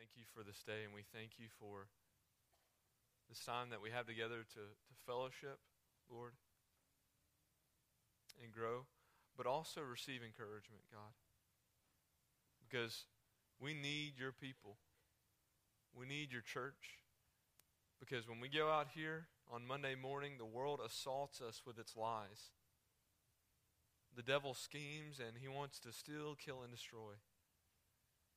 thank you for this day, and we thank you for this time that we have together to, to fellowship, Lord, and grow, but also receive encouragement, God. Because we need your people. We need your church. Because when we go out here on Monday morning, the world assaults us with its lies. The devil schemes and he wants to steal, kill, and destroy.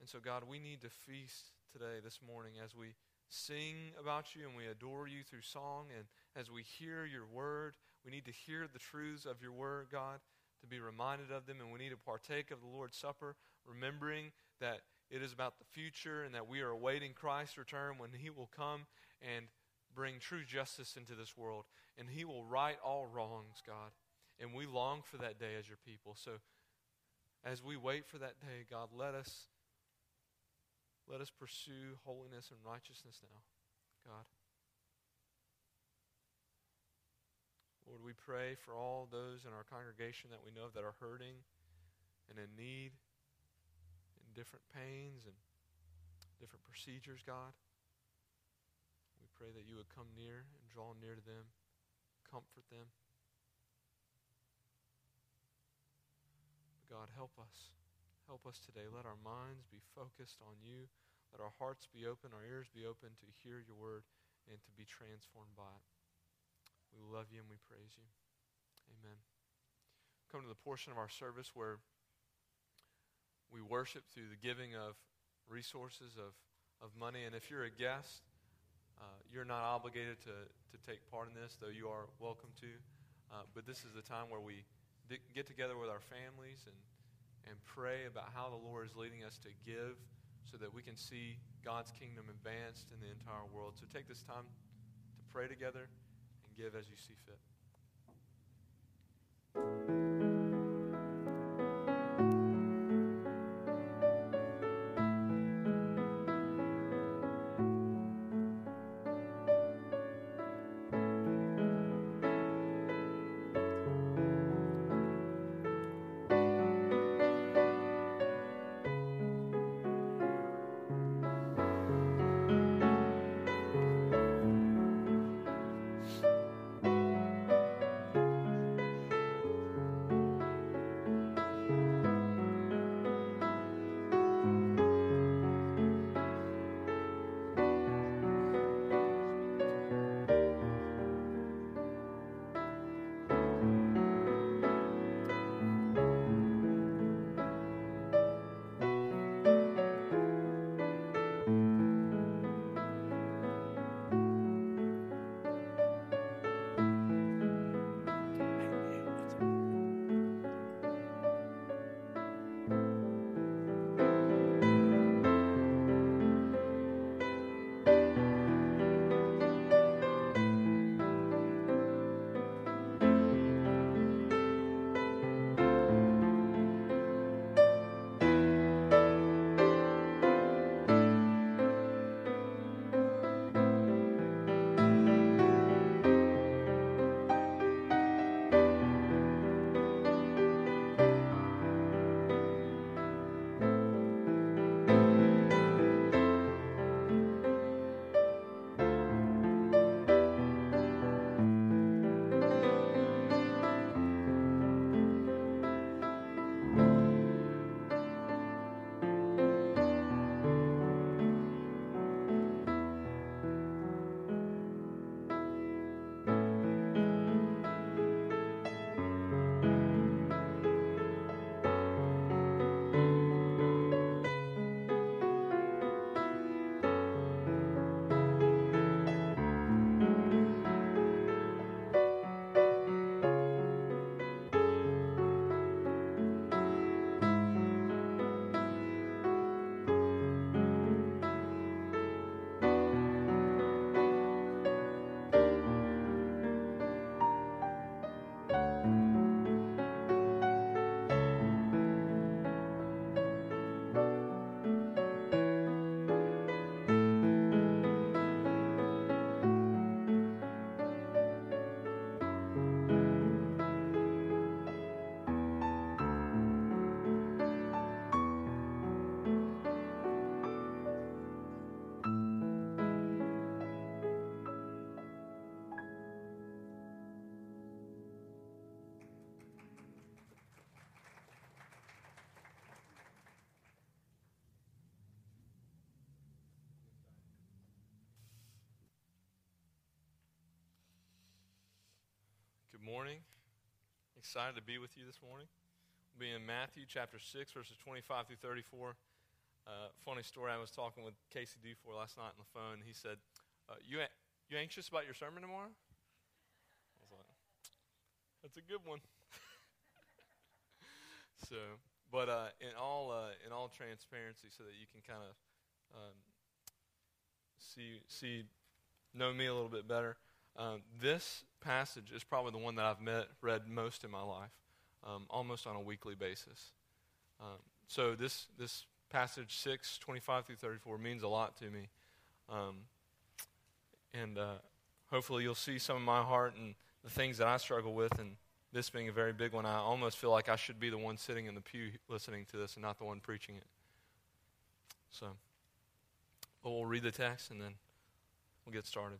And so, God, we need to feast today, this morning, as we sing about you and we adore you through song, and as we hear your word, we need to hear the truths of your word, God, to be reminded of them, and we need to partake of the Lord's Supper, remembering that it is about the future and that we are awaiting Christ's return when he will come and bring true justice into this world, and he will right all wrongs, God. And we long for that day as your people. So, as we wait for that day, God, let us let us pursue holiness and righteousness now, God. Lord, we pray for all those in our congregation that we know that are hurting and in need, in different pains and different procedures, God. We pray that you would come near and draw near to them, comfort them. God, help us. Help us today. Let our minds be focused on you. Let our hearts be open, our ears be open to hear your word and to be transformed by it. We love you and we praise you. Amen. Come to the portion of our service where we worship through the giving of resources, of, of money. And if you're a guest, uh, you're not obligated to, to take part in this, though you are welcome to. Uh, but this is the time where we get together with our families and and pray about how the Lord is leading us to give so that we can see God's kingdom advanced in the entire world. So take this time to pray together and give as you see fit. Good morning. Excited to be with you this morning. We'll be in Matthew chapter 6, verses 25 through 34. Uh, funny story, I was talking with Casey Dufour last night on the phone. He said, uh, you, a- you anxious about your sermon tomorrow? I was like, that's a good one. so, but uh, in all uh, in all transparency, so that you can kind of um, see see know me a little bit better. Um, this passage is probably the one that I've met, read most in my life, um, almost on a weekly basis. Um, so this this passage six twenty five through thirty four means a lot to me, um, and uh, hopefully you'll see some of my heart and the things that I struggle with, and this being a very big one, I almost feel like I should be the one sitting in the pew listening to this and not the one preaching it. So, but we'll read the text and then we'll get started.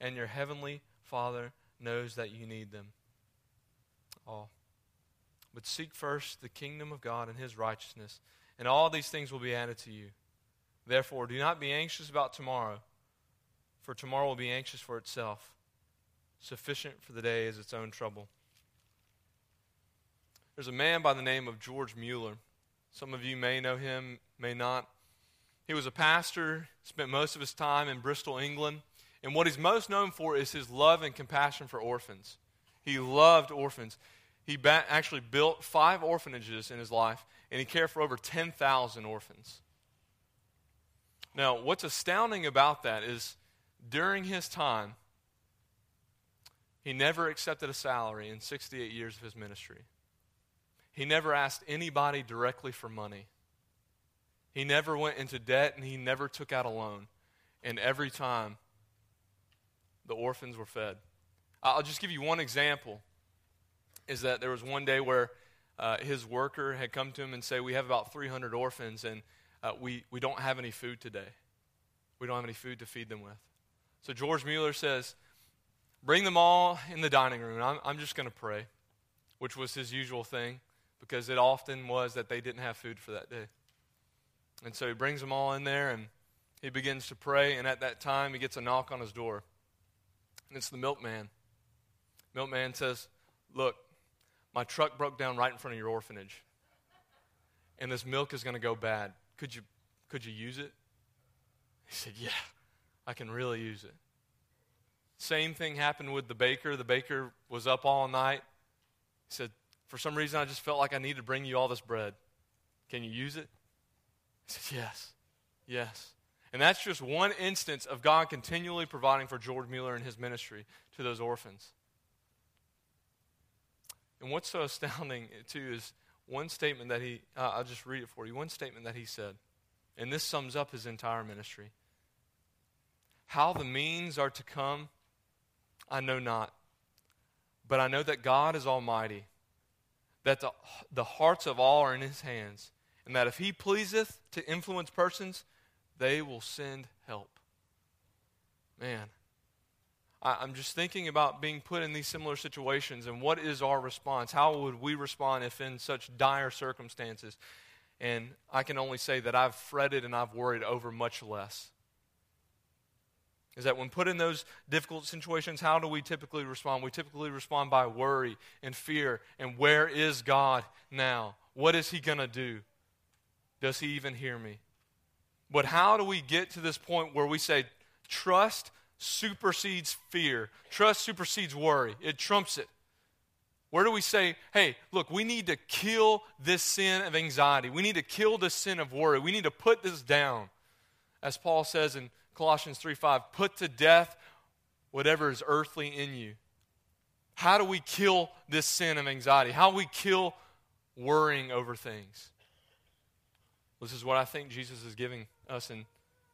and your heavenly Father knows that you need them all. But seek first the kingdom of God and his righteousness, and all these things will be added to you. Therefore, do not be anxious about tomorrow, for tomorrow will be anxious for itself. Sufficient for the day is its own trouble. There's a man by the name of George Mueller. Some of you may know him, may not. He was a pastor, spent most of his time in Bristol, England. And what he's most known for is his love and compassion for orphans. He loved orphans. He ba- actually built five orphanages in his life, and he cared for over 10,000 orphans. Now, what's astounding about that is during his time, he never accepted a salary in 68 years of his ministry. He never asked anybody directly for money. He never went into debt and he never took out a loan. And every time the orphans were fed. I'll just give you one example is that there was one day where uh, his worker had come to him and say, We have about 300 orphans and uh, we, we don't have any food today. We don't have any food to feed them with. So George Mueller says, Bring them all in the dining room. I'm, I'm just going to pray, which was his usual thing because it often was that they didn't have food for that day. And so he brings them all in there and he begins to pray. And at that time, he gets a knock on his door. And it's the milkman. Milkman says, Look, my truck broke down right in front of your orphanage. And this milk is going to go bad. Could you, could you use it? He said, Yeah, I can really use it. Same thing happened with the baker. The baker was up all night. He said, For some reason, I just felt like I needed to bring you all this bread. Can you use it? He said, Yes, yes. And that's just one instance of God continually providing for George Mueller and his ministry to those orphans. And what's so astounding, too, is one statement that he, uh, I'll just read it for you, one statement that he said. And this sums up his entire ministry. How the means are to come, I know not. But I know that God is almighty, that the, the hearts of all are in his hands, and that if he pleaseth to influence persons, they will send help. Man, I, am just thinking about being put in these similar situations and what is our response? How would we respond if in such dire circumstances? And I can only say that I've fretted and I've worried over much less. Is that when put in those difficult situations, how do we typically respond? We typically respond by worry and fear. And where is God now? What is He going to do? Does He even hear me? But how do we get to this point where we say trust supersedes fear? Trust supersedes worry. It trumps it. Where do we say, hey, look, we need to kill this sin of anxiety. We need to kill this sin of worry. We need to put this down. As Paul says in Colossians 3 5, put to death whatever is earthly in you. How do we kill this sin of anxiety? How do we kill worrying over things? This is what I think Jesus is giving us in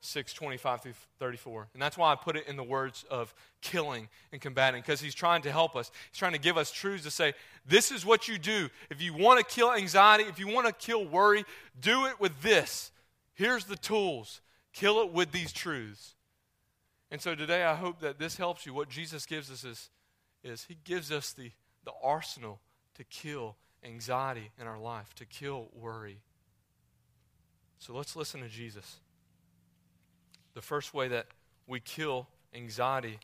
625 through 34. And that's why I put it in the words of killing and combating, because he's trying to help us. He's trying to give us truths to say, this is what you do. If you want to kill anxiety, if you want to kill worry, do it with this. Here's the tools. Kill it with these truths. And so today I hope that this helps you. What Jesus gives us is, is he gives us the, the arsenal to kill anxiety in our life, to kill worry. So let's listen to Jesus. The first way that we kill anxiety,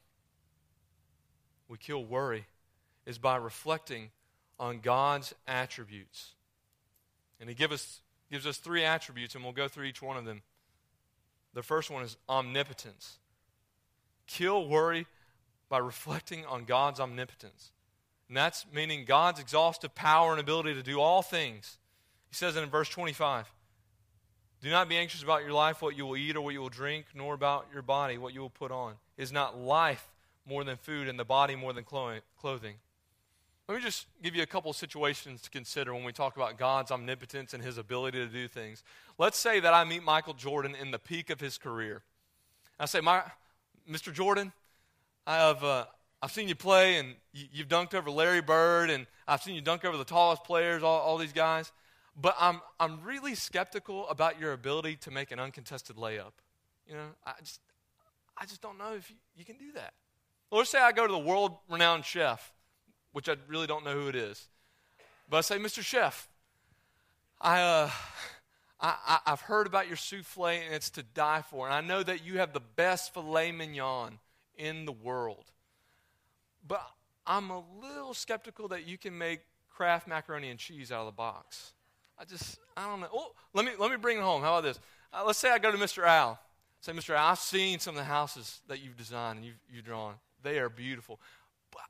we kill worry, is by reflecting on God's attributes. And he give us, gives us three attributes, and we'll go through each one of them. The first one is omnipotence kill worry by reflecting on God's omnipotence. And that's meaning God's exhaustive power and ability to do all things. He says it in verse 25 Do not be anxious about your life, what you will eat or what you will drink, nor about your body, what you will put on. Is not life more than food and the body more than clothing? Let me just give you a couple of situations to consider when we talk about God's omnipotence and his ability to do things. Let's say that I meet Michael Jordan in the peak of his career. I say, My, Mr. Jordan, I have, uh, I've seen you play, and you, have dunked over Larry Bird, and I've seen you dunk over the tallest players, all, all these guys. But I'm, I'm really skeptical about your ability to make an uncontested layup. You know, I just, I just don't know if you, you can do that. Let's say I go to the world renowned chef, which I really don't know who it is. But I say, Mr. Chef, I, uh, I, I, have heard about your souffle and it's to die for. And I know that you have the best filet mignon in the world. But I'm a little skeptical that you can make Kraft macaroni and cheese out of the box. I just, I don't know. Oh, let me, let me bring it home. How about this? Uh, let's say I go to Mr. Al. Say, Mr. Al, I've seen some of the houses that you've designed and you've, you've drawn. They are beautiful. But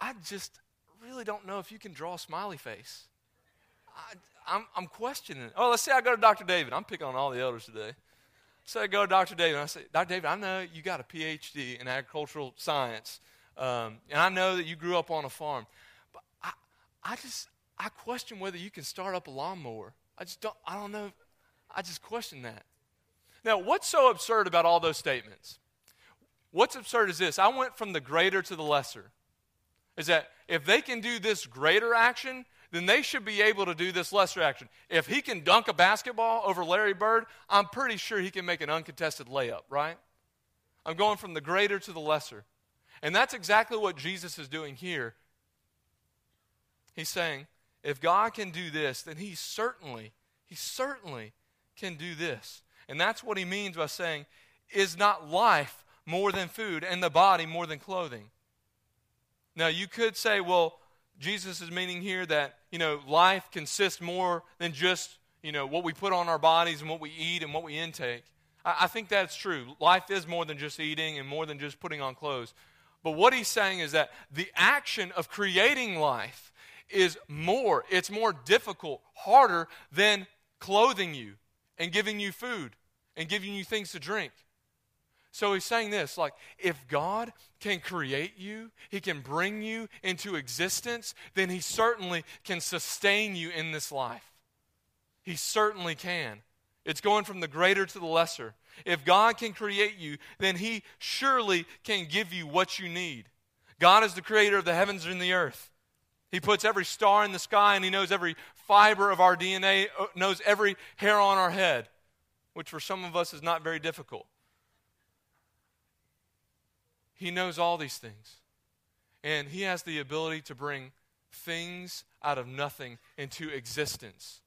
I just really don't know if you can draw a smiley face. I, I'm, I'm questioning it. Oh, let's say I go to Dr. David. I'm picking on all the elders today. So I go to Dr. David I say, Dr. David, I know you got a PhD in agricultural science, um, and I know that you grew up on a farm, but I, I just, I question whether you can start up a lawnmower. I just don't, I don't know. I just question that. Now, what's so absurd about all those statements? What's absurd is this I went from the greater to the lesser. Is that if they can do this greater action, then they should be able to do this lesser action. If he can dunk a basketball over Larry Bird, I'm pretty sure he can make an uncontested layup, right? I'm going from the greater to the lesser. And that's exactly what Jesus is doing here. He's saying, if God can do this, then he certainly, he certainly can do this. And that's what he means by saying, is not life more than food and the body more than clothing? Now, you could say, well, Jesus is meaning here that, you know, life consists more than just, you know, what we put on our bodies and what we eat and what we intake. I, I think that's true. Life is more than just eating and more than just putting on clothes. But what he's saying is that the action of creating life is more, it's more difficult, harder than clothing you and giving you food and giving you things to drink. So he's saying this like, if God can create you, he can bring you into existence, then he certainly can sustain you in this life. He certainly can. It's going from the greater to the lesser. If God can create you, then he surely can give you what you need. God is the creator of the heavens and the earth. He puts every star in the sky and he knows every fiber of our DNA, uh, knows every hair on our head, which for some of us is not very difficult. He knows all these things. And He has the ability to bring things out of nothing into existence.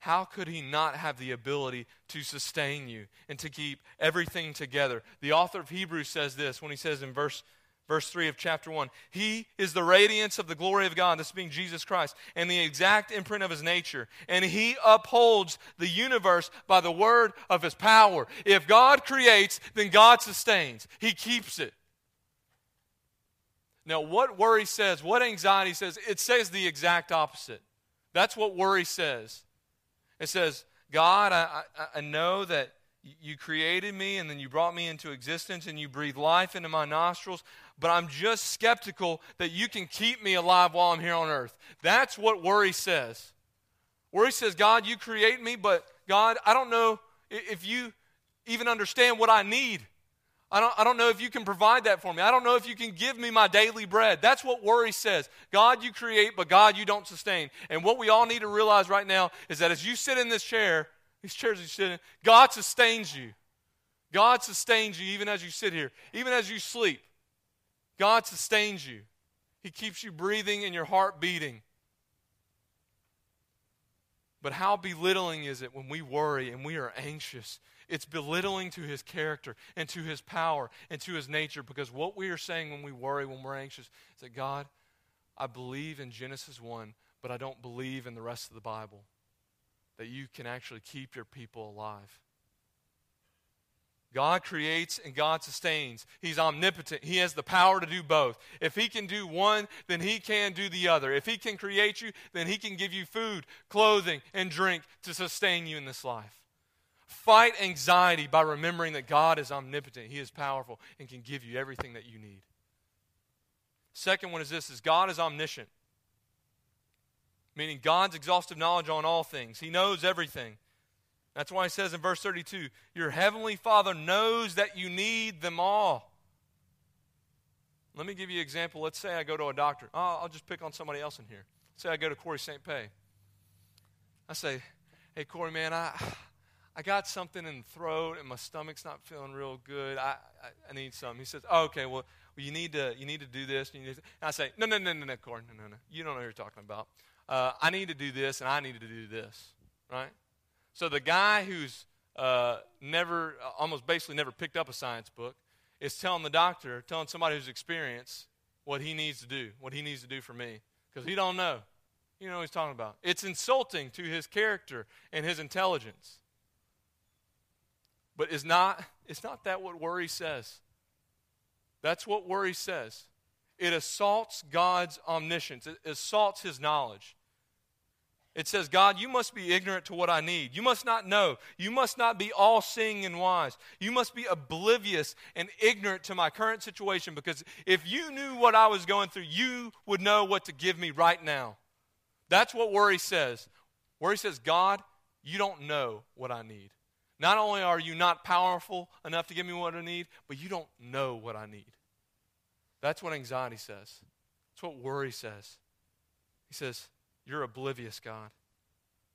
How could He not have the ability to sustain you and to keep everything together? The author of Hebrews says this when he says in verse verse 3 of chapter 1. He is the radiance of the glory of God, this being Jesus Christ, and the exact imprint of his nature. And he upholds the universe by the word of his power. If God creates, then God sustains, he keeps it. Now, what worry says, what anxiety says, it says the exact opposite. That's what worry says. It says, God, I, I, I know that you created me and then you brought me into existence and you breathed life into my nostrils, but I'm just skeptical that you can keep me alive while I'm here on earth. That's what worry says. Worry says, God, you create me, but God, I don't know if you even understand what I need. I don't, I don't know if you can provide that for me. I don't know if you can give me my daily bread. That's what worry says. God, you create, but God, you don't sustain. And what we all need to realize right now is that as you sit in this chair, these chairs you sit in, God sustains you. God sustains you even as you sit here, even as you sleep. God sustains you. He keeps you breathing and your heart beating. But how belittling is it when we worry and we are anxious it's belittling to his character and to his power and to his nature because what we are saying when we worry, when we're anxious, is that God, I believe in Genesis 1, but I don't believe in the rest of the Bible that you can actually keep your people alive. God creates and God sustains. He's omnipotent. He has the power to do both. If He can do one, then He can do the other. If He can create you, then He can give you food, clothing, and drink to sustain you in this life. Fight anxiety by remembering that God is omnipotent, He is powerful, and can give you everything that you need. Second one is this is God is omniscient. Meaning God's exhaustive knowledge on all things. He knows everything. That's why he says in verse 32, Your heavenly Father knows that you need them all. Let me give you an example. Let's say I go to a doctor. Oh, I'll just pick on somebody else in here. Say I go to Corey St. Pay. I say, Hey, Corey, man, I, I got something in the throat and my stomach's not feeling real good. I, I, I need something. He says, oh, okay, well, you need to you need to do this. And, and I say, no, no, no, no, no, Corey, no, no, no. You don't know what you're talking about. Uh, I need to do this and I need to do this, right? So the guy who's uh, never, almost basically never picked up a science book, is telling the doctor, telling somebody who's experienced what he needs to do, what he needs to do for me, because he don't know. You know what he's talking about. It's insulting to his character and his intelligence. But is not, it's not that what worry says. That's what worry says. It assaults God's omniscience, it assaults his knowledge. It says, God, you must be ignorant to what I need. You must not know. You must not be all seeing and wise. You must be oblivious and ignorant to my current situation because if you knew what I was going through, you would know what to give me right now. That's what worry says. Worry says, God, you don't know what I need. Not only are you not powerful enough to give me what I need, but you don't know what I need. That's what anxiety says. That's what worry says. He says, You're oblivious, God.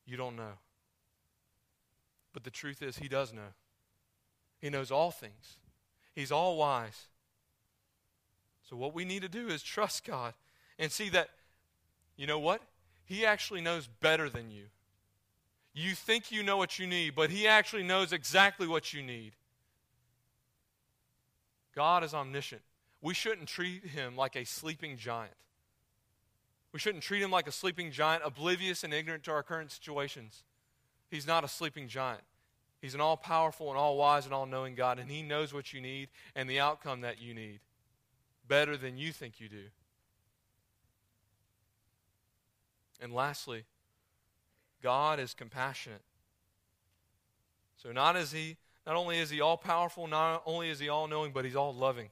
You don't know. But the truth is, He does know. He knows all things, He's all wise. So, what we need to do is trust God and see that, you know what? He actually knows better than you. You think you know what you need, but He actually knows exactly what you need. God is omniscient. We shouldn't treat Him like a sleeping giant. We shouldn't treat Him like a sleeping giant, oblivious and ignorant to our current situations. He's not a sleeping giant. He's an all powerful and all wise and all knowing God, and He knows what you need and the outcome that you need better than you think you do. And lastly, God is compassionate. So not is he not only is he all powerful, not only is he all knowing, but he's all loving.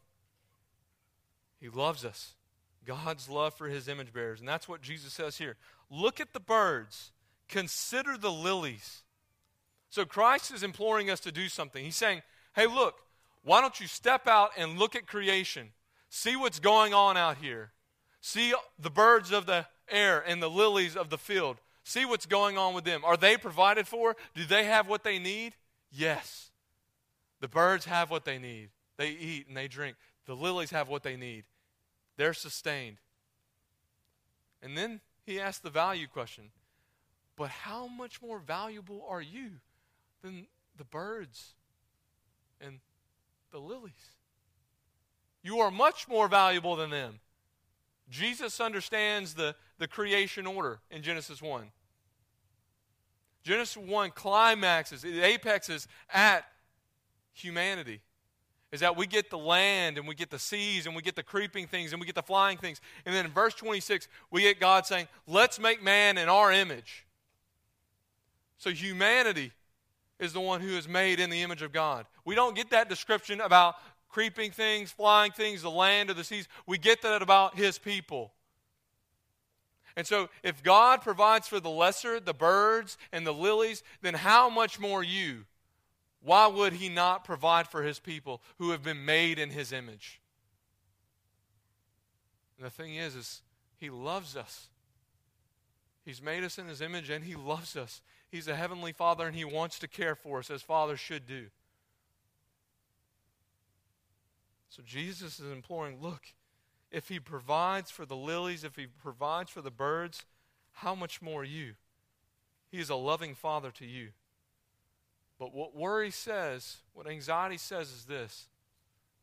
He loves us. God's love for his image bearers. And that's what Jesus says here. Look at the birds, consider the lilies. So Christ is imploring us to do something. He's saying, hey, look, why don't you step out and look at creation? See what's going on out here. See the birds of the air and the lilies of the field. See what's going on with them. Are they provided for? Do they have what they need? Yes. The birds have what they need. They eat and they drink. The lilies have what they need. They're sustained. And then he asked the value question But how much more valuable are you than the birds and the lilies? You are much more valuable than them. Jesus understands the, the creation order in Genesis 1. Genesis 1 climaxes, it apexes at humanity. Is that we get the land and we get the seas and we get the creeping things and we get the flying things. And then in verse 26, we get God saying, Let's make man in our image. So humanity is the one who is made in the image of God. We don't get that description about creeping things, flying things, the land or the seas. We get that about his people. And so, if God provides for the lesser, the birds, and the lilies, then how much more you? Why would He not provide for His people who have been made in His image? And the thing is, is He loves us. He's made us in His image, and He loves us. He's a heavenly Father, and He wants to care for us as fathers should do. So Jesus is imploring, look, if he provides for the lilies, if he provides for the birds, how much more you? He is a loving father to you. But what worry says, what anxiety says is this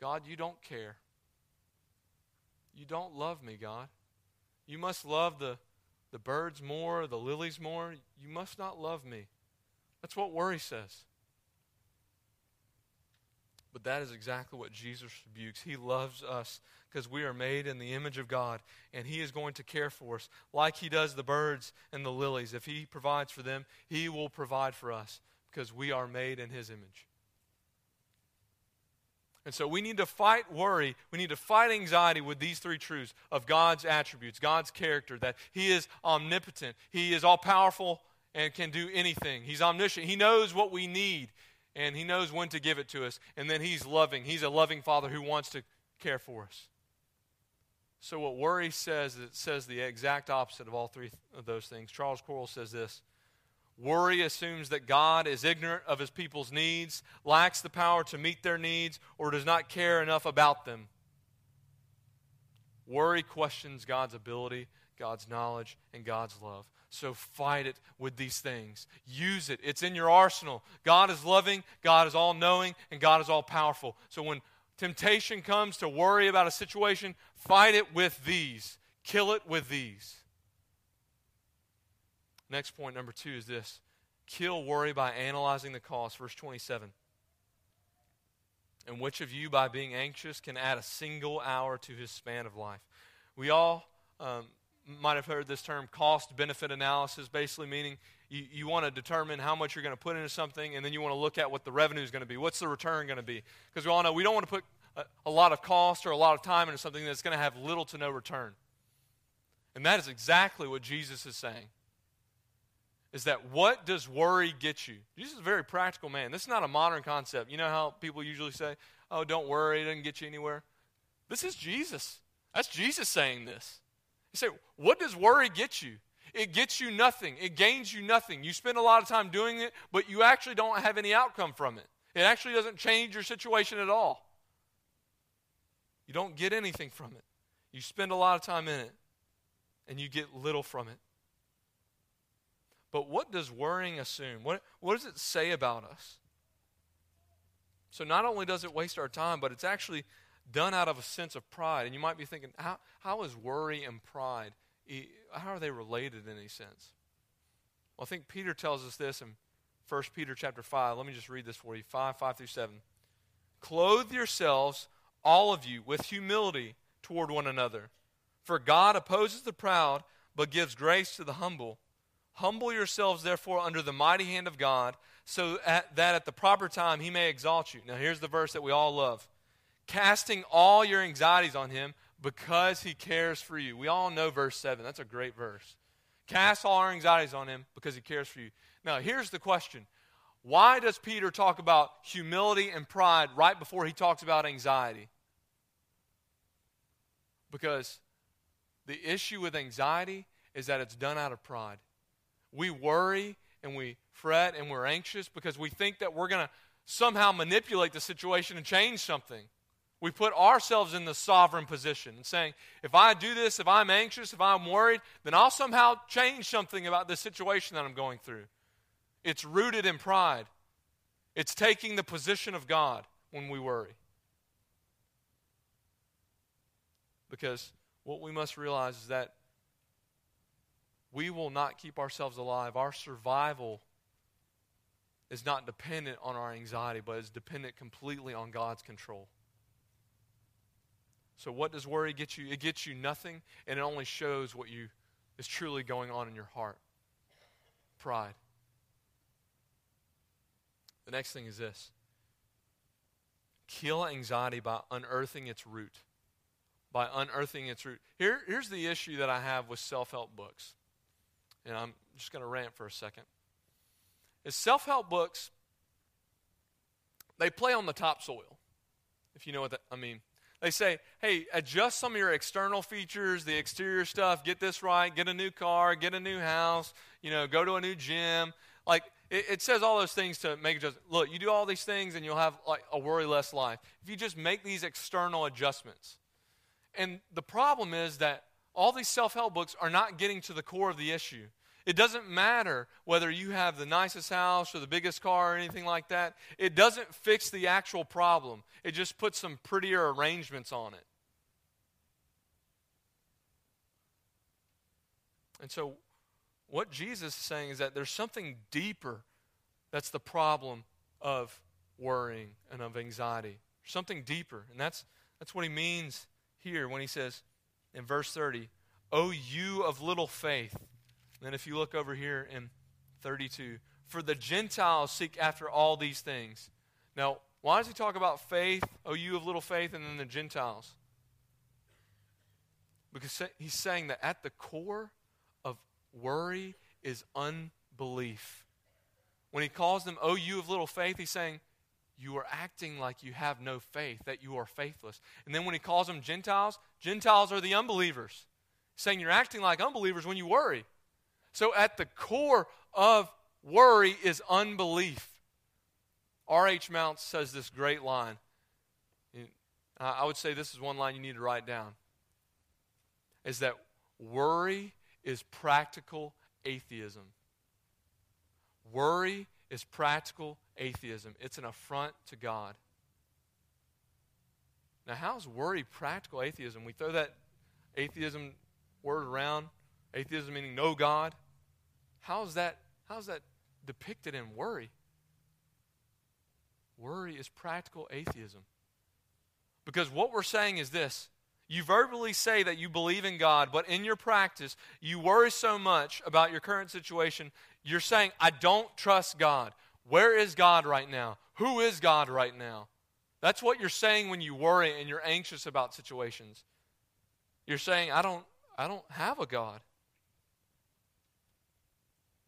God, you don't care. You don't love me, God. You must love the, the birds more, the lilies more. You must not love me. That's what worry says. But that is exactly what Jesus rebukes. He loves us because we are made in the image of God, and He is going to care for us like He does the birds and the lilies. If He provides for them, He will provide for us because we are made in His image. And so we need to fight worry. We need to fight anxiety with these three truths of God's attributes, God's character, that He is omnipotent, He is all powerful and can do anything. He's omniscient. He knows what we need and He knows when to give it to us. And then He's loving. He's a loving Father who wants to care for us. So, what worry says, it says the exact opposite of all three of those things. Charles Quarles says this Worry assumes that God is ignorant of his people's needs, lacks the power to meet their needs, or does not care enough about them. Worry questions God's ability, God's knowledge, and God's love. So fight it with these things. Use it. It's in your arsenal. God is loving, God is all knowing, and God is all powerful. So when temptation comes to worry about a situation, fight it with these. Kill it with these. Next point, number two, is this kill worry by analyzing the cause. Verse 27. And which of you, by being anxious, can add a single hour to his span of life? We all um, might have heard this term cost benefit analysis, basically meaning you, you want to determine how much you're going to put into something, and then you want to look at what the revenue is going to be. What's the return going to be? Because we all know we don't want to put a, a lot of cost or a lot of time into something that's going to have little to no return. And that is exactly what Jesus is saying. Is that what does worry get you? Jesus is a very practical man. This is not a modern concept. You know how people usually say, oh, don't worry, it doesn't get you anywhere? This is Jesus. That's Jesus saying this. You say, what does worry get you? It gets you nothing. It gains you nothing. You spend a lot of time doing it, but you actually don't have any outcome from it. It actually doesn't change your situation at all. You don't get anything from it. You spend a lot of time in it, and you get little from it. But what does worrying assume? What, what does it say about us? So, not only does it waste our time, but it's actually done out of a sense of pride. And you might be thinking, how, how is worry and pride, how are they related in any sense? Well, I think Peter tells us this in 1 Peter chapter 5. Let me just read this for you 5, 5 through 7. Clothe yourselves, all of you, with humility toward one another. For God opposes the proud, but gives grace to the humble. Humble yourselves, therefore, under the mighty hand of God, so at, that at the proper time he may exalt you. Now, here's the verse that we all love casting all your anxieties on him because he cares for you. We all know verse 7. That's a great verse. Cast all our anxieties on him because he cares for you. Now, here's the question Why does Peter talk about humility and pride right before he talks about anxiety? Because the issue with anxiety is that it's done out of pride. We worry and we fret and we're anxious because we think that we're going to somehow manipulate the situation and change something. We put ourselves in the sovereign position and saying, if I do this, if I'm anxious, if I'm worried, then I'll somehow change something about the situation that I'm going through. It's rooted in pride. It's taking the position of God when we worry. Because what we must realize is that we will not keep ourselves alive. Our survival is not dependent on our anxiety, but is dependent completely on God's control. So, what does worry get you? It gets you nothing, and it only shows what you is truly going on in your heart pride. The next thing is this kill anxiety by unearthing its root. By unearthing its root. Here, here's the issue that I have with self help books. And I'm just going to rant for a second. Is self help books, they play on the topsoil, if you know what that, I mean. They say, hey, adjust some of your external features, the exterior stuff, get this right, get a new car, get a new house, you know, go to a new gym. Like, it, it says all those things to make just look, you do all these things and you'll have like a worry less life. If you just make these external adjustments. And the problem is that all these self help books are not getting to the core of the issue. It doesn't matter whether you have the nicest house or the biggest car or anything like that. It doesn't fix the actual problem, it just puts some prettier arrangements on it. And so, what Jesus is saying is that there's something deeper that's the problem of worrying and of anxiety. Something deeper. And that's, that's what he means here when he says in verse 30, O you of little faith. Then, if you look over here in 32, for the Gentiles seek after all these things. Now, why does he talk about faith, oh, you of little faith, and then the Gentiles? Because he's saying that at the core of worry is unbelief. When he calls them, oh, you of little faith, he's saying, you are acting like you have no faith, that you are faithless. And then when he calls them Gentiles, Gentiles are the unbelievers. Saying you're acting like unbelievers when you worry. So, at the core of worry is unbelief. R.H. Mounce says this great line. I would say this is one line you need to write down is that worry is practical atheism. Worry is practical atheism, it's an affront to God. Now, how's worry practical atheism? We throw that atheism word around, atheism meaning no God. How's that, how's that depicted in worry? Worry is practical atheism. Because what we're saying is this you verbally say that you believe in God, but in your practice, you worry so much about your current situation, you're saying, I don't trust God. Where is God right now? Who is God right now? That's what you're saying when you worry and you're anxious about situations. You're saying, I don't, I don't have a God.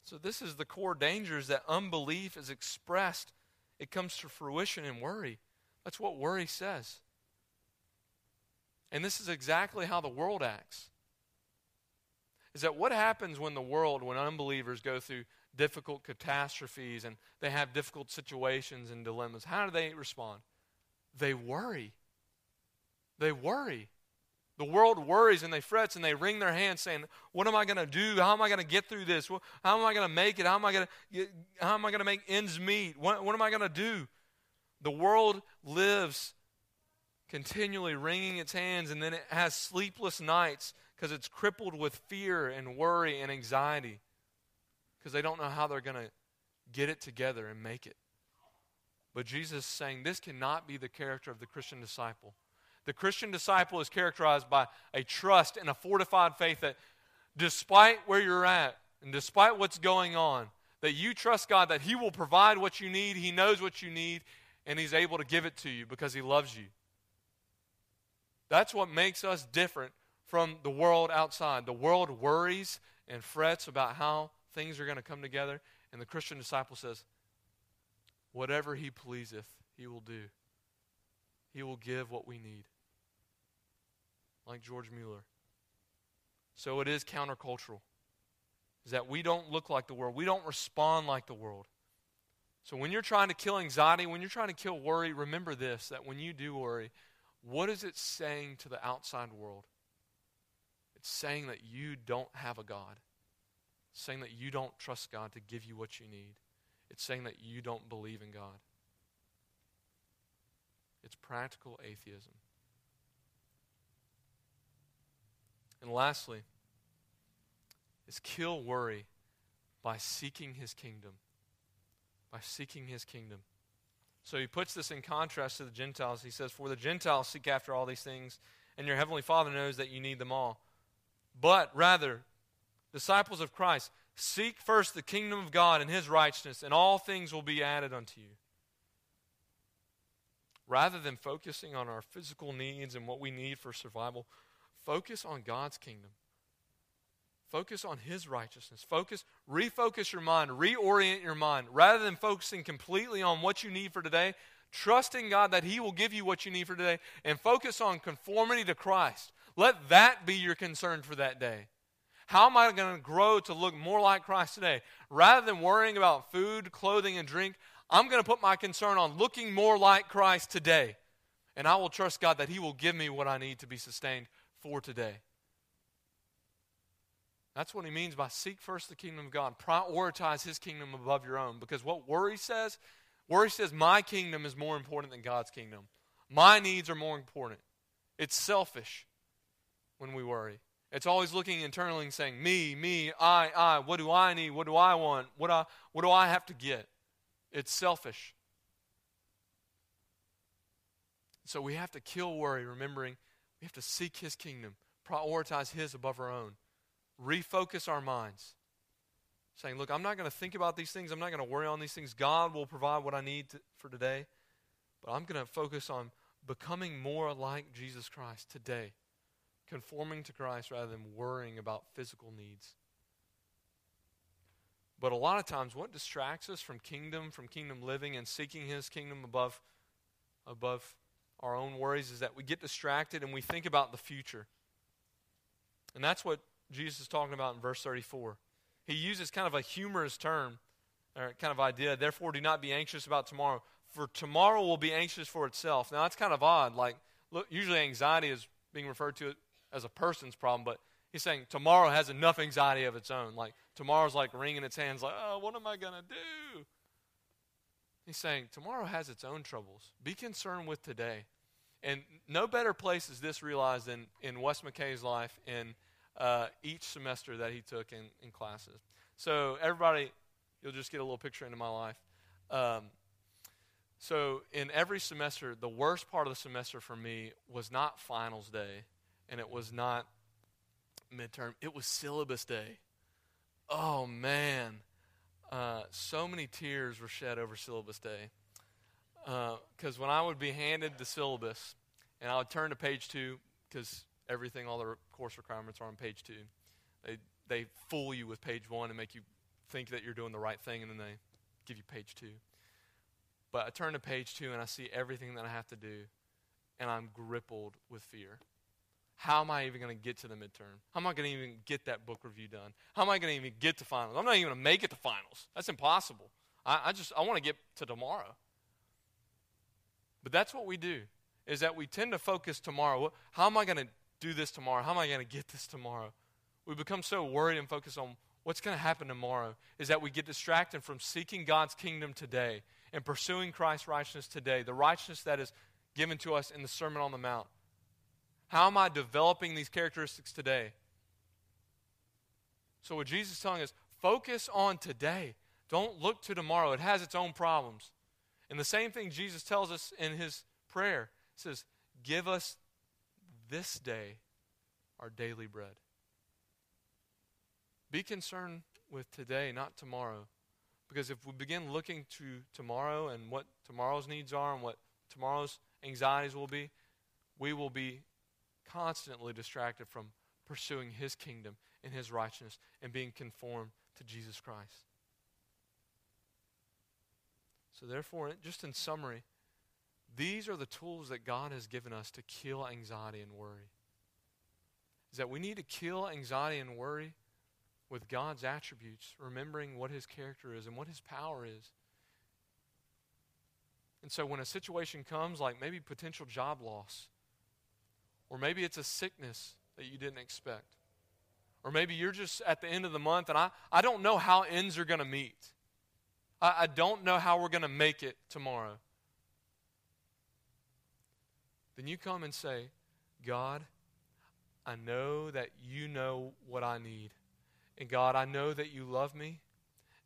So, this is the core danger is that unbelief is expressed. It comes to fruition in worry. That's what worry says. And this is exactly how the world acts. Is that what happens when the world, when unbelievers go through difficult catastrophes and they have difficult situations and dilemmas? How do they respond? They worry. They worry. The world worries and they frets and they wring their hands saying, What am I going to do? How am I going to get through this? How am I going to make it? How am I going to how am I going to make ends meet? What, what am I going to do? The world lives continually wringing its hands and then it has sleepless nights because it's crippled with fear and worry and anxiety because they don't know how they're going to get it together and make it. But Jesus is saying this cannot be the character of the Christian disciple. The Christian disciple is characterized by a trust and a fortified faith that despite where you're at and despite what's going on, that you trust God that He will provide what you need, He knows what you need, and He's able to give it to you because He loves you. That's what makes us different from the world outside. The world worries and frets about how things are going to come together, and the Christian disciple says, Whatever He pleaseth, He will do. He will give what we need like George Mueller. So it is countercultural. Is that we don't look like the world. We don't respond like the world. So when you're trying to kill anxiety, when you're trying to kill worry, remember this that when you do worry, what is it saying to the outside world? It's saying that you don't have a God. Saying that you don't trust God to give you what you need. It's saying that you don't believe in God. It's practical atheism. And lastly, is kill worry by seeking his kingdom. by seeking his kingdom. So he puts this in contrast to the Gentiles. He says, For the Gentiles seek after all these things, and your heavenly Father knows that you need them all. But rather, disciples of Christ, seek first the kingdom of God and his righteousness, and all things will be added unto you. Rather than focusing on our physical needs and what we need for survival, focus on God's kingdom. Focus on His righteousness. Focus, refocus your mind, reorient your mind. Rather than focusing completely on what you need for today, trust in God that He will give you what you need for today and focus on conformity to Christ. Let that be your concern for that day. How am I going to grow to look more like Christ today? Rather than worrying about food, clothing, and drink, I'm going to put my concern on looking more like Christ today. And I will trust God that He will give me what I need to be sustained for today. That's what he means by seek first the kingdom of God. Prioritize his kingdom above your own. Because what worry says, worry says, my kingdom is more important than God's kingdom. My needs are more important. It's selfish when we worry. It's always looking internally and saying, me, me, I, I, what do I need? What do I want? What, I, what do I have to get? It's selfish. So we have to kill worry, remembering we have to seek his kingdom, prioritize his above our own refocus our minds. Saying, look, I'm not going to think about these things. I'm not going to worry on these things. God will provide what I need to, for today. But I'm going to focus on becoming more like Jesus Christ today, conforming to Christ rather than worrying about physical needs. But a lot of times, what distracts us from kingdom, from kingdom living, and seeking His kingdom above, above our own worries is that we get distracted and we think about the future. And that's what Jesus is talking about in verse 34. He uses kind of a humorous term, or kind of idea. Therefore, do not be anxious about tomorrow, for tomorrow will be anxious for itself. Now, that's kind of odd. Like, look, usually anxiety is being referred to as a person's problem, but he's saying tomorrow has enough anxiety of its own. Like, tomorrow's like wringing its hands, like, oh, what am I going to do? He's saying tomorrow has its own troubles. Be concerned with today. And no better place is this realized than in Wes McKay's life in uh, each semester that he took in, in classes. So, everybody, you'll just get a little picture into my life. Um, so, in every semester, the worst part of the semester for me was not finals day and it was not midterm, it was syllabus day. Oh, man. Uh, so many tears were shed over syllabus day. Because uh, when I would be handed the syllabus and I would turn to page two, because everything, all the course requirements are on page two. They, they fool you with page one and make you think that you're doing the right thing, and then they give you page two. But I turn to page two and I see everything that I have to do, and I'm grippled with fear. How am I even going to get to the midterm? How am I going to even get that book review done? How am I going to even get to finals? I'm not even going to make it to finals. That's impossible. I, I just I want to get to tomorrow. But that's what we do. Is that we tend to focus tomorrow. How am I going to do this tomorrow? How am I going to get this tomorrow? We become so worried and focused on what's going to happen tomorrow is that we get distracted from seeking God's kingdom today and pursuing Christ's righteousness today, the righteousness that is given to us in the Sermon on the Mount. How am I developing these characteristics today? So, what Jesus is telling us, focus on today. Don't look to tomorrow. It has its own problems. And the same thing Jesus tells us in his prayer. He says, Give us this day our daily bread. Be concerned with today, not tomorrow. Because if we begin looking to tomorrow and what tomorrow's needs are and what tomorrow's anxieties will be, we will be constantly distracted from pursuing His kingdom and His righteousness and being conformed to Jesus Christ. So, therefore, just in summary, these are the tools that God has given us to kill anxiety and worry. Is that we need to kill anxiety and worry with God's attributes, remembering what his character is and what his power is. And so when a situation comes, like maybe potential job loss, or maybe it's a sickness that you didn't expect, or maybe you're just at the end of the month and I, I don't know how ends are going to meet. I, I don't know how we're going to make it tomorrow then you come and say, God, I know that you know what I need. And God, I know that you love me.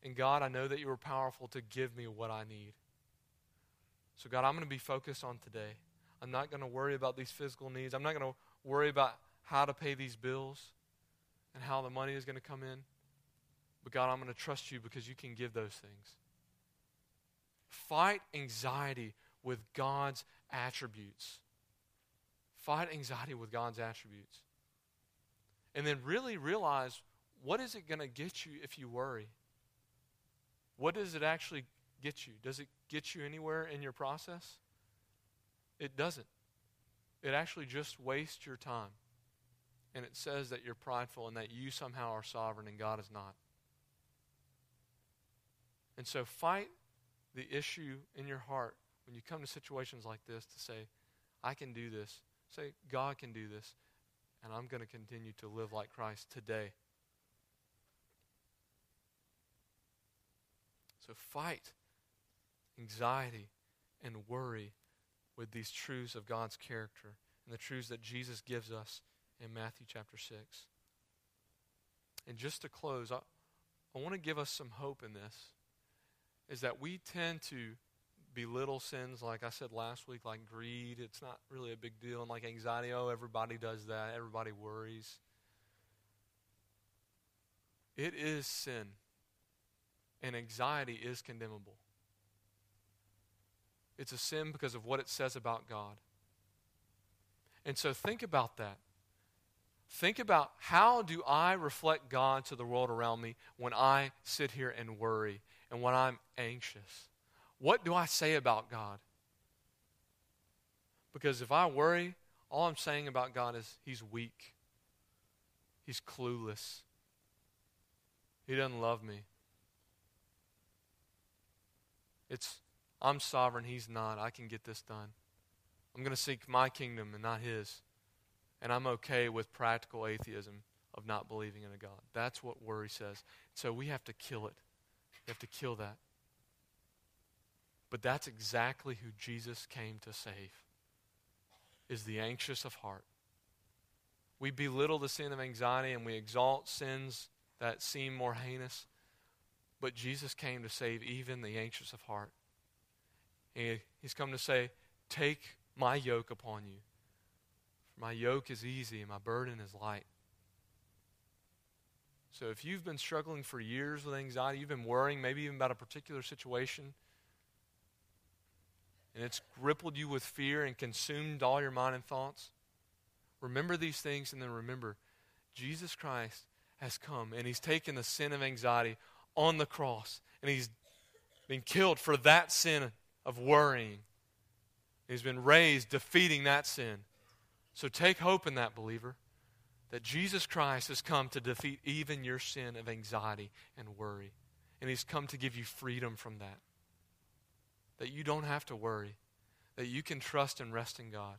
And God, I know that you are powerful to give me what I need. So, God, I'm going to be focused on today. I'm not going to worry about these physical needs. I'm not going to worry about how to pay these bills and how the money is going to come in. But, God, I'm going to trust you because you can give those things. Fight anxiety with God's attributes. Fight anxiety with God's attributes. And then really realize what is it going to get you if you worry? What does it actually get you? Does it get you anywhere in your process? It doesn't. It actually just wastes your time. And it says that you're prideful and that you somehow are sovereign and God is not. And so fight the issue in your heart when you come to situations like this to say, I can do this. Say, God can do this. And I'm going to continue to live like Christ today. So fight anxiety and worry with these truths of God's character and the truths that Jesus gives us in Matthew chapter 6. And just to close, I, I want to give us some hope in this. Is that we tend to belittle sins, like I said last week, like greed. It's not really a big deal. And like anxiety, oh, everybody does that. Everybody worries. It is sin. And anxiety is condemnable. It's a sin because of what it says about God. And so think about that. Think about how do I reflect God to the world around me when I sit here and worry and when I'm anxious? What do I say about God? Because if I worry, all I'm saying about God is He's weak. He's clueless. He doesn't love me. It's I'm sovereign, he's not. I can get this done. I'm going to seek my kingdom and not his. And I'm okay with practical atheism of not believing in a God. That's what worry says. So we have to kill it. We have to kill that. But that's exactly who Jesus came to save. Is the anxious of heart. We belittle the sin of anxiety and we exalt sins that seem more heinous. But Jesus came to save even the anxious of heart. And he's come to say, Take my yoke upon you. For my yoke is easy and my burden is light. So if you've been struggling for years with anxiety, you've been worrying maybe even about a particular situation, and it's crippled you with fear and consumed all your mind and thoughts, remember these things and then remember Jesus Christ has come and he's taken the sin of anxiety on the cross and he's been killed for that sin of worrying. He's been raised defeating that sin. So take hope in that, believer, that Jesus Christ has come to defeat even your sin of anxiety and worry. And He's come to give you freedom from that. That you don't have to worry, that you can trust and rest in God.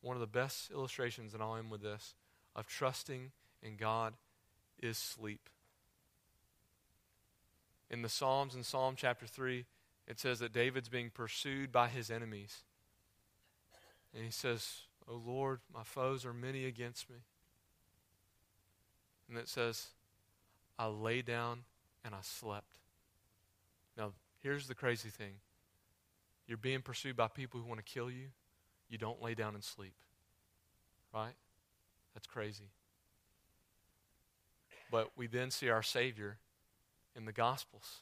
One of the best illustrations, and I'll end with this, of trusting in God is sleep. In the Psalms, in Psalm chapter 3, it says that David's being pursued by his enemies. And he says, O Lord, my foes are many against me. And it says, I lay down and I slept. Now, here's the crazy thing you're being pursued by people who want to kill you, you don't lay down and sleep. Right? That's crazy. But we then see our Savior in the Gospels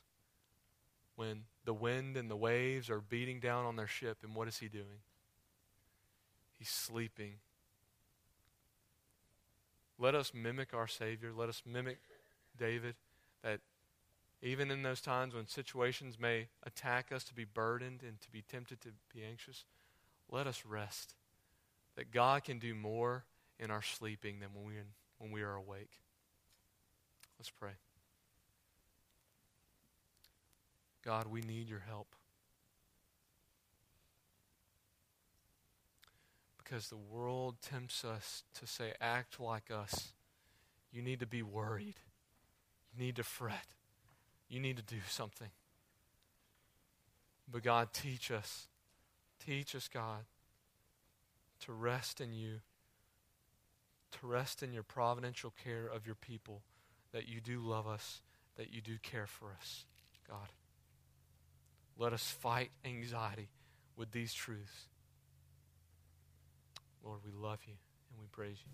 when the wind and the waves are beating down on their ship, and what is he doing? He's sleeping. Let us mimic our Savior. Let us mimic David, that even in those times when situations may attack us to be burdened and to be tempted to be anxious, let us rest. That God can do more in our sleeping than when we, when we are awake. Let's pray. God, we need your help. Because the world tempts us to say, act like us. You need to be worried. You need to fret. You need to do something. But God, teach us. Teach us, God, to rest in you, to rest in your providential care of your people, that you do love us, that you do care for us, God. Let us fight anxiety with these truths. Lord, we love you and we praise you.